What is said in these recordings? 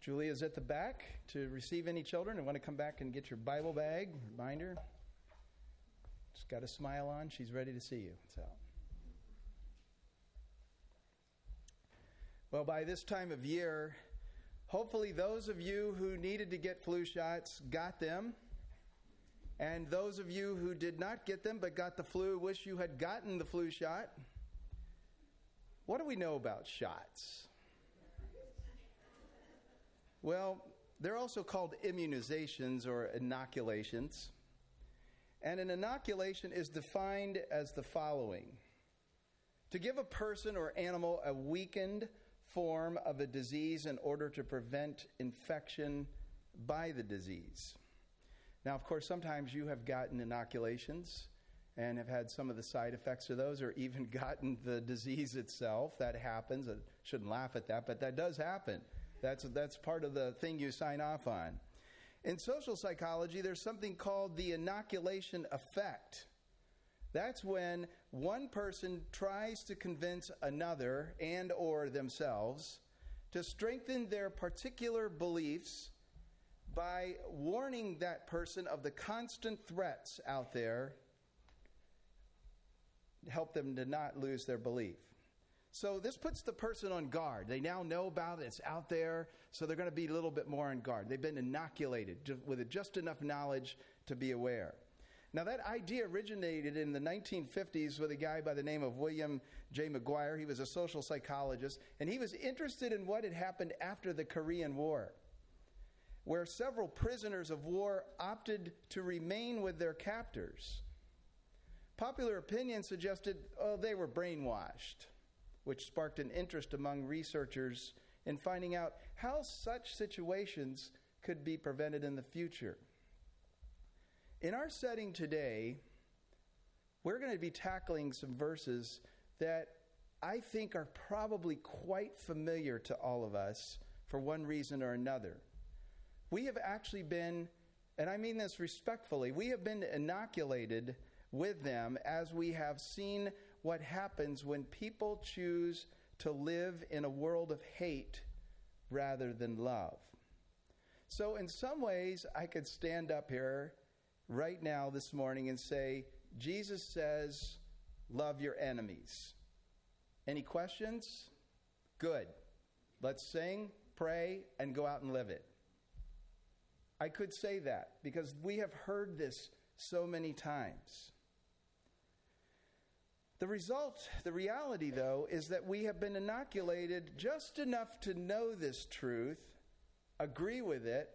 Julia's at the back to receive any children and want to come back and get your Bible bag, binder. Just got a smile on. She's ready to see you. So. Well, by this time of year, hopefully those of you who needed to get flu shots got them. And those of you who did not get them but got the flu wish you had gotten the flu shot. What do we know about shots? Well, they're also called immunizations or inoculations. And an inoculation is defined as the following to give a person or animal a weakened form of a disease in order to prevent infection by the disease. Now, of course, sometimes you have gotten inoculations and have had some of the side effects of those, or even gotten the disease itself. That happens. I shouldn't laugh at that, but that does happen. That's, that's part of the thing you sign off on. In social psychology, there's something called the inoculation effect. That's when one person tries to convince another and or themselves to strengthen their particular beliefs by warning that person of the constant threats out there to help them to not lose their belief. So this puts the person on guard. They now know about it, it's out there, so they're going to be a little bit more on guard. They've been inoculated with just enough knowledge to be aware. Now, that idea originated in the 1950s with a guy by the name of William J. McGuire. He was a social psychologist, and he was interested in what had happened after the Korean War, where several prisoners of war opted to remain with their captors. Popular opinion suggested, oh, they were brainwashed, which sparked an interest among researchers in finding out how such situations could be prevented in the future. In our setting today, we're going to be tackling some verses that I think are probably quite familiar to all of us for one reason or another. We have actually been, and I mean this respectfully, we have been inoculated with them as we have seen what happens when people choose to live in a world of hate rather than love. So, in some ways, I could stand up here right now this morning and say, Jesus says, love your enemies. Any questions? Good. Let's sing, pray, and go out and live it. I could say that because we have heard this so many times. The result, the reality though, is that we have been inoculated just enough to know this truth, agree with it,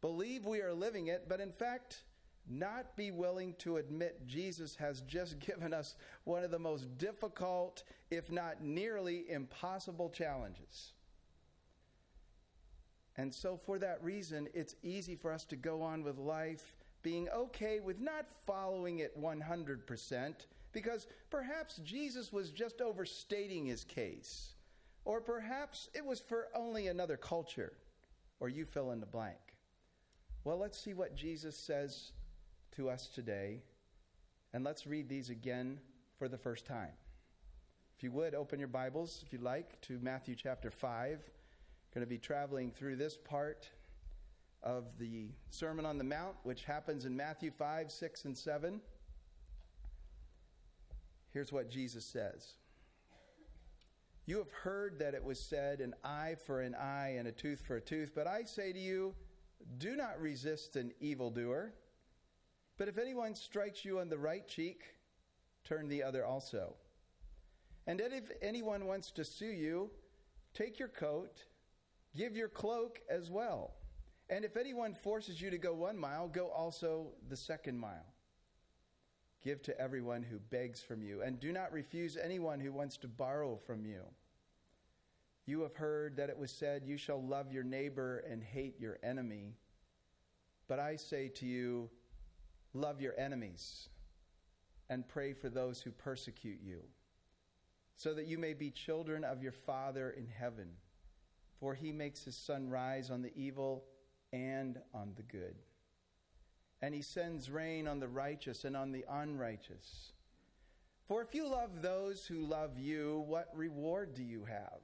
believe we are living it, but in fact, not be willing to admit Jesus has just given us one of the most difficult, if not nearly impossible challenges. And so, for that reason, it's easy for us to go on with life being okay with not following it 100%, because perhaps Jesus was just overstating his case, or perhaps it was for only another culture, or you fill in the blank. Well, let's see what Jesus says to us today. And let's read these again for the first time. If you would, open your Bibles, if you'd like, to Matthew chapter 5. Going to be traveling through this part of the Sermon on the Mount, which happens in Matthew 5, 6, and 7. Here's what Jesus says You have heard that it was said, an eye for an eye and a tooth for a tooth, but I say to you, do not resist an evildoer. But if anyone strikes you on the right cheek, turn the other also. And if anyone wants to sue you, take your coat, give your cloak as well. And if anyone forces you to go one mile, go also the second mile. Give to everyone who begs from you, and do not refuse anyone who wants to borrow from you. You have heard that it was said, You shall love your neighbor and hate your enemy. But I say to you, Love your enemies and pray for those who persecute you, so that you may be children of your Father in heaven. For he makes his sun rise on the evil and on the good. And he sends rain on the righteous and on the unrighteous. For if you love those who love you, what reward do you have?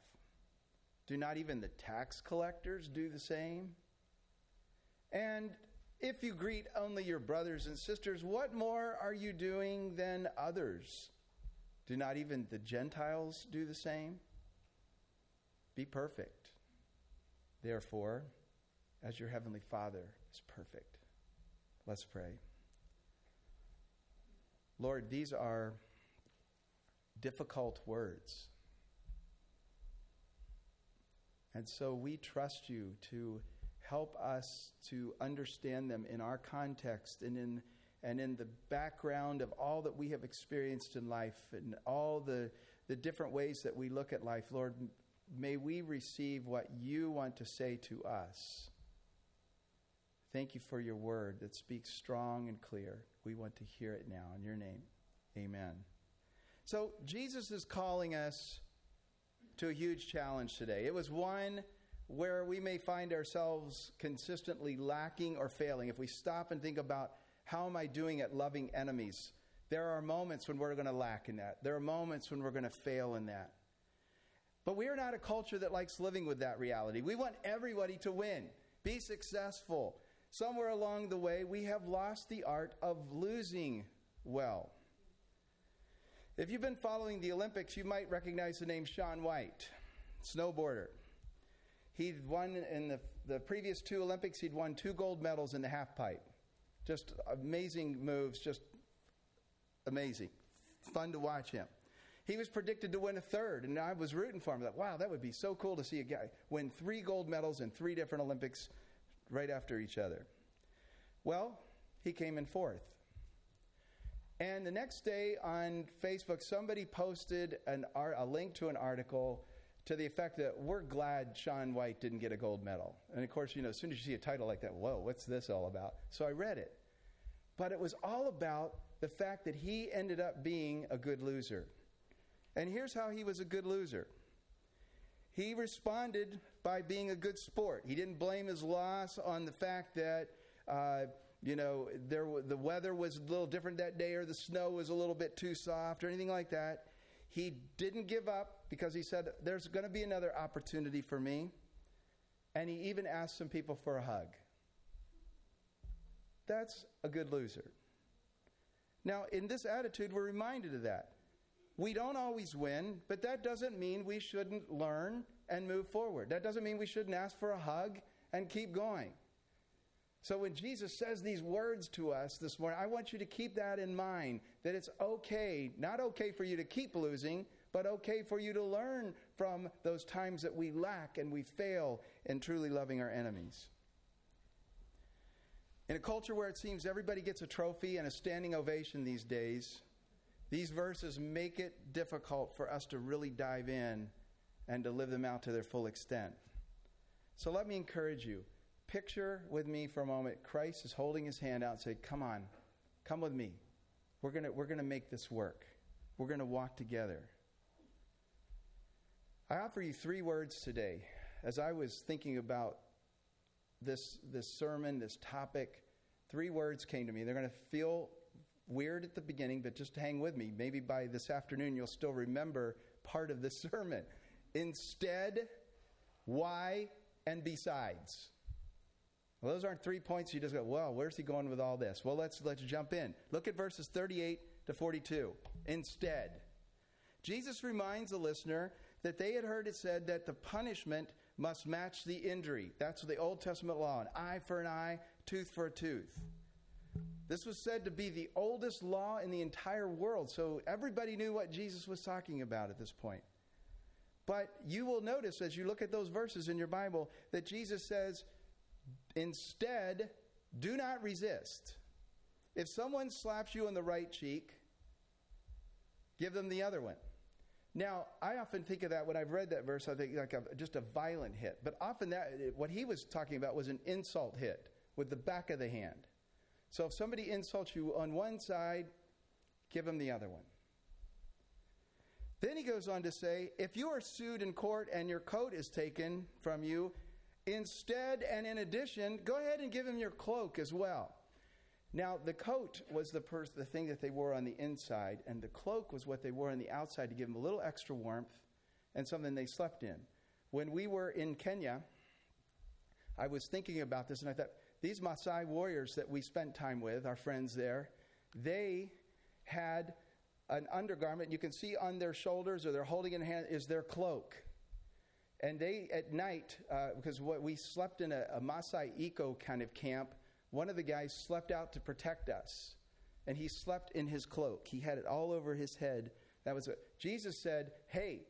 Do not even the tax collectors do the same? And if you greet only your brothers and sisters, what more are you doing than others? Do not even the Gentiles do the same? Be perfect, therefore, as your heavenly Father is perfect. Let's pray. Lord, these are difficult words. And so we trust you to help us to understand them in our context and in and in the background of all that we have experienced in life and all the the different ways that we look at life lord may we receive what you want to say to us thank you for your word that speaks strong and clear we want to hear it now in your name amen so jesus is calling us to a huge challenge today it was one where we may find ourselves consistently lacking or failing, if we stop and think about how am I doing at loving enemies, there are moments when we're going to lack in that. There are moments when we're going to fail in that. But we are not a culture that likes living with that reality. We want everybody to win, be successful. Somewhere along the way, we have lost the art of losing well. If you've been following the Olympics, you might recognize the name Shaun White, snowboarder. He'd won in the, the previous two Olympics, he'd won two gold medals in the half pipe. Just amazing moves, just amazing. Fun to watch him. He was predicted to win a third, and I was rooting for him. Like, wow, that would be so cool to see a guy win three gold medals in three different Olympics right after each other. Well, he came in fourth. And the next day on Facebook, somebody posted an, a link to an article to the effect that we're glad Shaun White didn't get a gold medal. And of course, you know, as soon as you see a title like that, whoa, what's this all about? So I read it. But it was all about the fact that he ended up being a good loser. And here's how he was a good loser he responded by being a good sport. He didn't blame his loss on the fact that. Uh, you know, there, the weather was a little different that day, or the snow was a little bit too soft, or anything like that. He didn't give up because he said, There's going to be another opportunity for me. And he even asked some people for a hug. That's a good loser. Now, in this attitude, we're reminded of that. We don't always win, but that doesn't mean we shouldn't learn and move forward. That doesn't mean we shouldn't ask for a hug and keep going. So when Jesus says these words to us this morning, I want you to keep that in mind that it's okay, not okay for you to keep losing, but okay for you to learn from those times that we lack and we fail in truly loving our enemies. In a culture where it seems everybody gets a trophy and a standing ovation these days, these verses make it difficult for us to really dive in and to live them out to their full extent. So let me encourage you Picture with me for a moment Christ is holding his hand out and say, Come on, come with me. We're going we're going to make this work. We're going to walk together. I offer you three words today. As I was thinking about this, this sermon, this topic, three words came to me. They're going to feel weird at the beginning, but just hang with me. Maybe by this afternoon, you'll still remember part of the sermon. Instead, why, and besides. Well, those aren't three points you just go, well, where's he going with all this? Well, let's, let's jump in. Look at verses 38 to 42. Instead, Jesus reminds the listener that they had heard it said that the punishment must match the injury. That's the Old Testament law an eye for an eye, tooth for a tooth. This was said to be the oldest law in the entire world, so everybody knew what Jesus was talking about at this point. But you will notice as you look at those verses in your Bible that Jesus says, Instead, do not resist. If someone slaps you on the right cheek, give them the other one. Now, I often think of that when I've read that verse, I think like a, just a violent hit. But often that what he was talking about was an insult hit with the back of the hand. So if somebody insults you on one side, give them the other one. Then he goes on to say, if you are sued in court and your coat is taken from you, Instead, and in addition, go ahead and give him your cloak as well. Now, the coat was the, pers- the thing that they wore on the inside, and the cloak was what they wore on the outside to give them a little extra warmth and something they slept in. When we were in Kenya, I was thinking about this and I thought, these Maasai warriors that we spent time with, our friends there, they had an undergarment you can see on their shoulders or they're holding in hand is their cloak. And they, at night, uh, because what we slept in a, a Maasai eco kind of camp, one of the guys slept out to protect us. And he slept in his cloak. He had it all over his head. That was what Jesus said, Hey,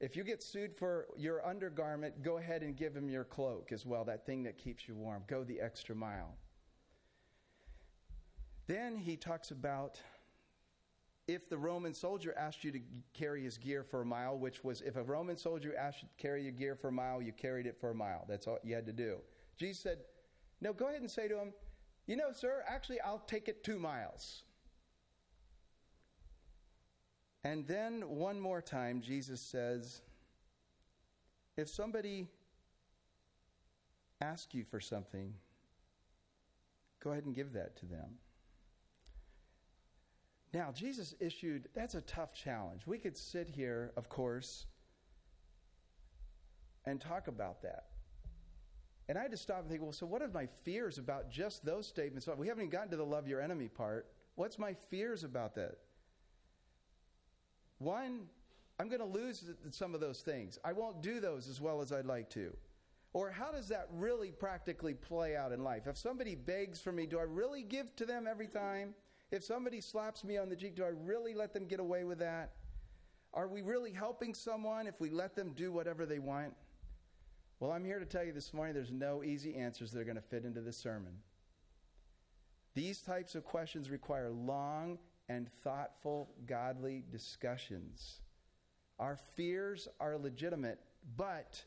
if you get sued for your undergarment, go ahead and give him your cloak as well, that thing that keeps you warm. Go the extra mile. Then he talks about if the Roman soldier asked you to carry his gear for a mile, which was if a Roman soldier asked you to carry your gear for a mile, you carried it for a mile. That's all you had to do. Jesus said, No, go ahead and say to him, You know, sir, actually, I'll take it two miles. And then one more time, Jesus says, If somebody asks you for something, go ahead and give that to them. Now, Jesus issued, that's a tough challenge. We could sit here, of course, and talk about that. And I had to stop and think, well, so what are my fears about just those statements? We haven't even gotten to the love your enemy part. What's my fears about that? One, I'm going to lose some of those things. I won't do those as well as I'd like to. Or how does that really practically play out in life? If somebody begs for me, do I really give to them every time? If somebody slaps me on the cheek, do I really let them get away with that? Are we really helping someone if we let them do whatever they want? Well, I'm here to tell you this morning there's no easy answers that are going to fit into this sermon. These types of questions require long and thoughtful, godly discussions. Our fears are legitimate, but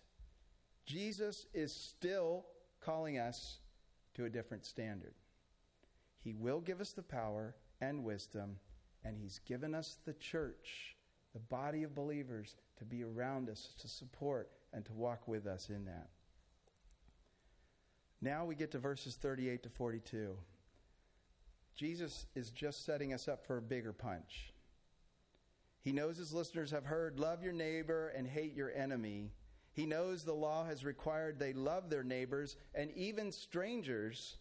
Jesus is still calling us to a different standard. He will give us the power and wisdom, and He's given us the church, the body of believers, to be around us, to support, and to walk with us in that. Now we get to verses 38 to 42. Jesus is just setting us up for a bigger punch. He knows his listeners have heard, Love your neighbor and hate your enemy. He knows the law has required they love their neighbors and even strangers.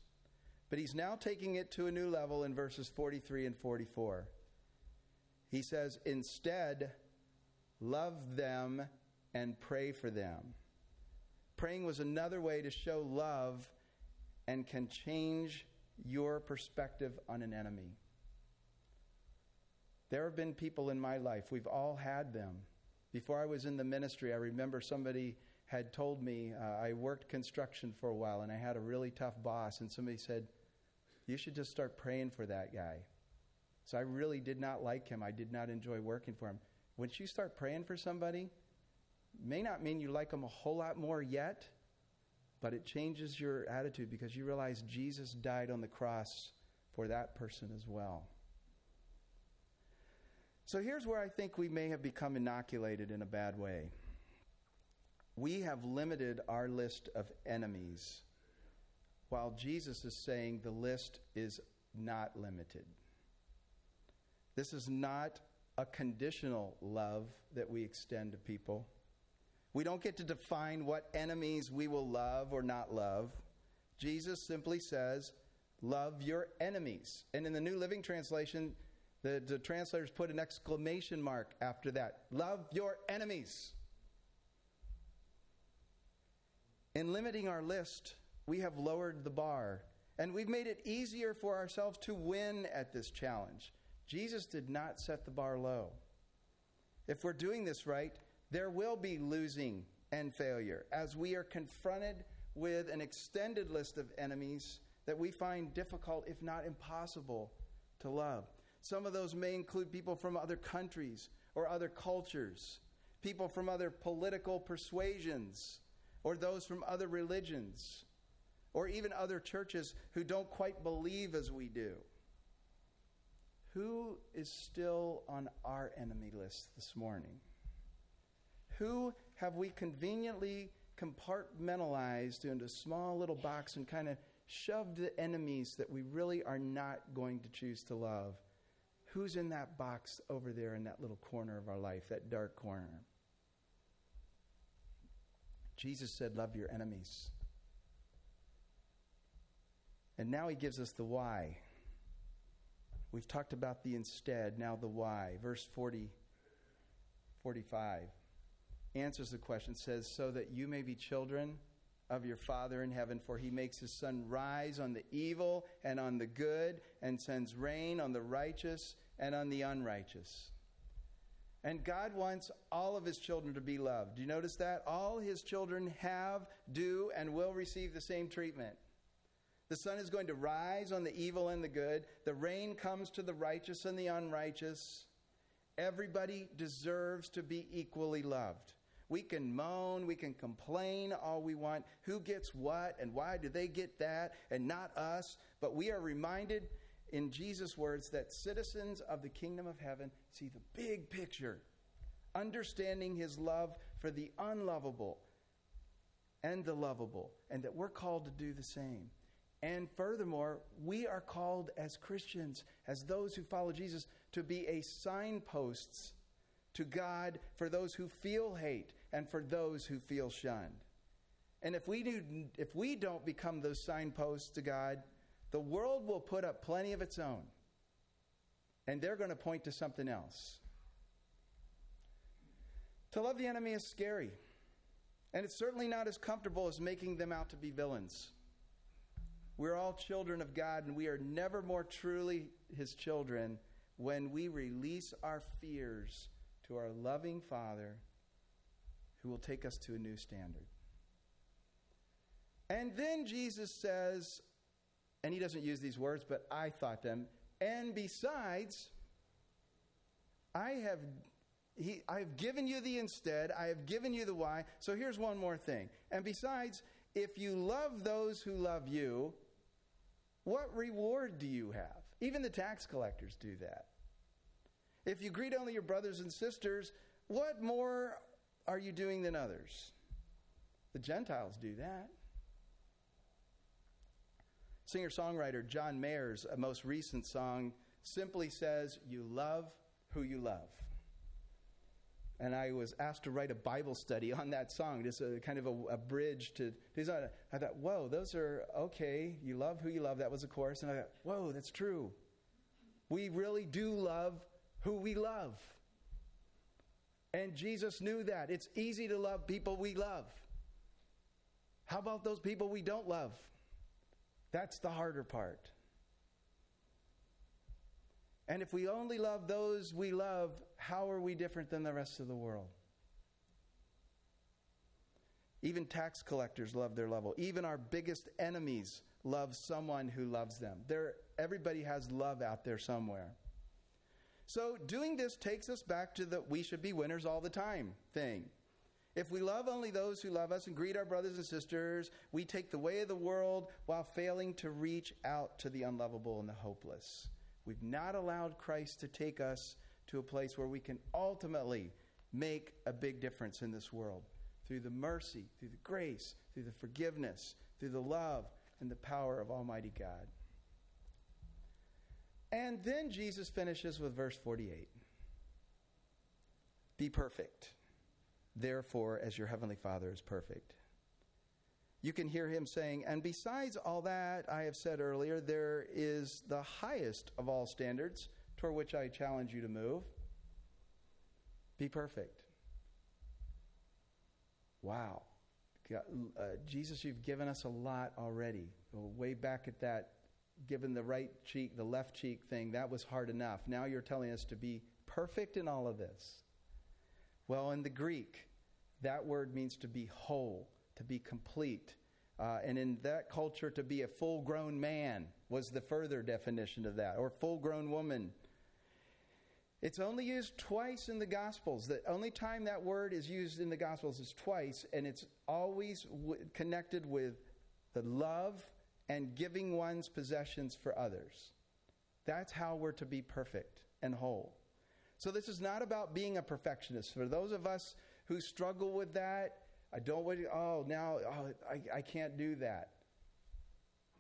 But he's now taking it to a new level in verses 43 and 44. He says, Instead, love them and pray for them. Praying was another way to show love and can change your perspective on an enemy. There have been people in my life, we've all had them. Before I was in the ministry, I remember somebody had told me, uh, I worked construction for a while and I had a really tough boss, and somebody said, you should just start praying for that guy. So I really did not like him. I did not enjoy working for him. Once you start praying for somebody, may not mean you like them a whole lot more yet, but it changes your attitude because you realize Jesus died on the cross for that person as well. So here's where I think we may have become inoculated in a bad way. We have limited our list of enemies while Jesus is saying the list is not limited. This is not a conditional love that we extend to people. We don't get to define what enemies we will love or not love. Jesus simply says, Love your enemies. And in the New Living Translation, the, the translators put an exclamation mark after that Love your enemies. In limiting our list, we have lowered the bar and we've made it easier for ourselves to win at this challenge. Jesus did not set the bar low. If we're doing this right, there will be losing and failure as we are confronted with an extended list of enemies that we find difficult, if not impossible, to love. Some of those may include people from other countries or other cultures, people from other political persuasions, or those from other religions or even other churches who don't quite believe as we do. Who is still on our enemy list this morning? Who have we conveniently compartmentalized into a small little box and kind of shoved the enemies that we really are not going to choose to love? Who's in that box over there in that little corner of our life, that dark corner? Jesus said, Love your enemies. And now he gives us the why. We've talked about the instead, now the why. Verse 40, 45 answers the question, says, So that you may be children of your Father in heaven, for he makes his sun rise on the evil and on the good, and sends rain on the righteous and on the unrighteous. And God wants all of his children to be loved. Do you notice that? All his children have, do, and will receive the same treatment. The sun is going to rise on the evil and the good. The rain comes to the righteous and the unrighteous. Everybody deserves to be equally loved. We can moan, we can complain all we want. Who gets what and why do they get that and not us? But we are reminded in Jesus' words that citizens of the kingdom of heaven see the big picture, understanding his love for the unlovable and the lovable, and that we're called to do the same. And furthermore, we are called as Christians, as those who follow Jesus, to be a signposts to God for those who feel hate and for those who feel shunned. And if we do if we don't become those signposts to God, the world will put up plenty of its own. And they're going to point to something else. To love the enemy is scary. And it's certainly not as comfortable as making them out to be villains. We're all children of God, and we are never more truly His children when we release our fears to our loving Father who will take us to a new standard. And then Jesus says, and he doesn't use these words, but I thought them, and besides, I have he, I have given you the instead, I have given you the why. So here's one more thing. And besides, if you love those who love you, what reward do you have? Even the tax collectors do that. If you greet only your brothers and sisters, what more are you doing than others? The Gentiles do that. Singer songwriter John Mayer's most recent song simply says, You love who you love. And I was asked to write a Bible study on that song, just a kind of a, a bridge to. These. I thought, whoa, those are okay. You love who you love. That was a chorus. And I thought, whoa, that's true. We really do love who we love. And Jesus knew that. It's easy to love people we love. How about those people we don't love? That's the harder part. And if we only love those we love, how are we different than the rest of the world? Even tax collectors love their level. Even our biggest enemies love someone who loves them. There, everybody has love out there somewhere. So, doing this takes us back to the we should be winners all the time thing. If we love only those who love us and greet our brothers and sisters, we take the way of the world while failing to reach out to the unlovable and the hopeless. We've not allowed Christ to take us to a place where we can ultimately make a big difference in this world through the mercy, through the grace, through the forgiveness, through the love and the power of Almighty God. And then Jesus finishes with verse 48 Be perfect, therefore, as your heavenly Father is perfect. You can hear him saying, And besides all that I have said earlier, there is the highest of all standards toward which I challenge you to move. Be perfect. Wow. Uh, Jesus, you've given us a lot already. Way back at that given the right cheek, the left cheek thing, that was hard enough. Now you're telling us to be perfect in all of this. Well, in the Greek, that word means to be whole, to be complete. Uh, and in that culture, to be a full grown man was the further definition of that, or full grown woman. It's only used twice in the Gospels. The only time that word is used in the Gospels is twice, and it's always w- connected with the love and giving one's possessions for others. That's how we're to be perfect and whole. So, this is not about being a perfectionist. For those of us who struggle with that, I don't want to, oh, now oh, I, I can't do that.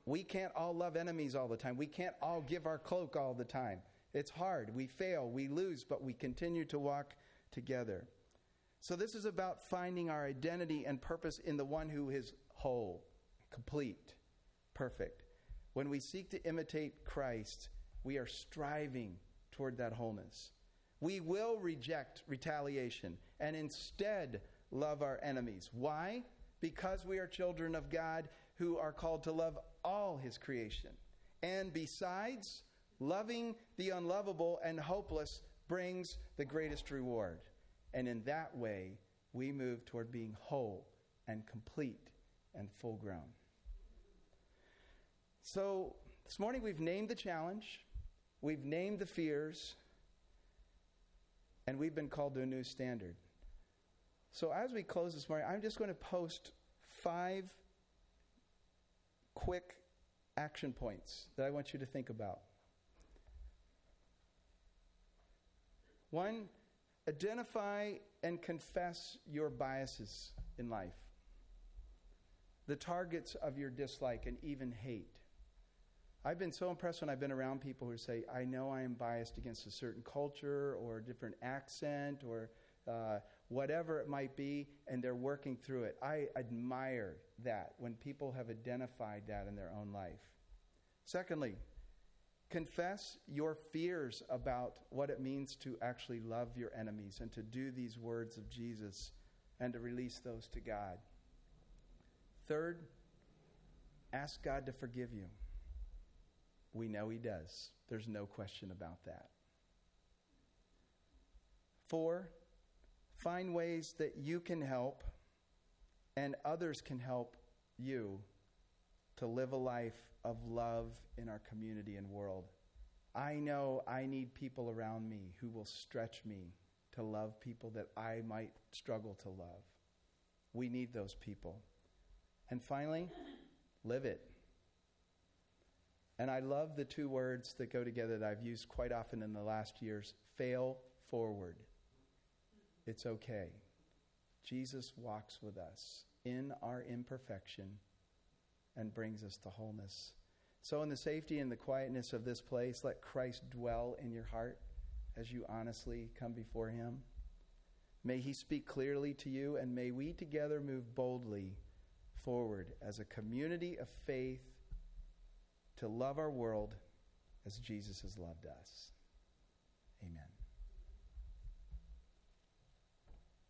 We can't all love enemies all the time. We can't all give our cloak all the time. It's hard. We fail, we lose, but we continue to walk together. So, this is about finding our identity and purpose in the one who is whole, complete, perfect. When we seek to imitate Christ, we are striving toward that wholeness. We will reject retaliation and instead love our enemies. Why? Because we are children of God who are called to love all his creation. And besides, loving the unlovable and hopeless brings the greatest reward. And in that way, we move toward being whole and complete and full grown. So, this morning we've named the challenge, we've named the fears, and we've been called to a new standard. So, as we close this morning, I'm just going to post five quick action points that I want you to think about. One, identify and confess your biases in life, the targets of your dislike and even hate. I've been so impressed when I've been around people who say, I know I am biased against a certain culture or a different accent or uh, whatever it might be, and they're working through it. I admire that when people have identified that in their own life. Secondly, Confess your fears about what it means to actually love your enemies and to do these words of Jesus and to release those to God. Third, ask God to forgive you. We know He does. There's no question about that. Four, find ways that you can help and others can help you to live a life of love in our community and world. I know I need people around me who will stretch me to love people that I might struggle to love. We need those people. And finally, live it. And I love the two words that go together that I've used quite often in the last years fail forward. It's okay. Jesus walks with us in our imperfection and brings us to wholeness. So, in the safety and the quietness of this place, let Christ dwell in your heart as you honestly come before Him. May He speak clearly to you, and may we together move boldly forward as a community of faith to love our world as Jesus has loved us.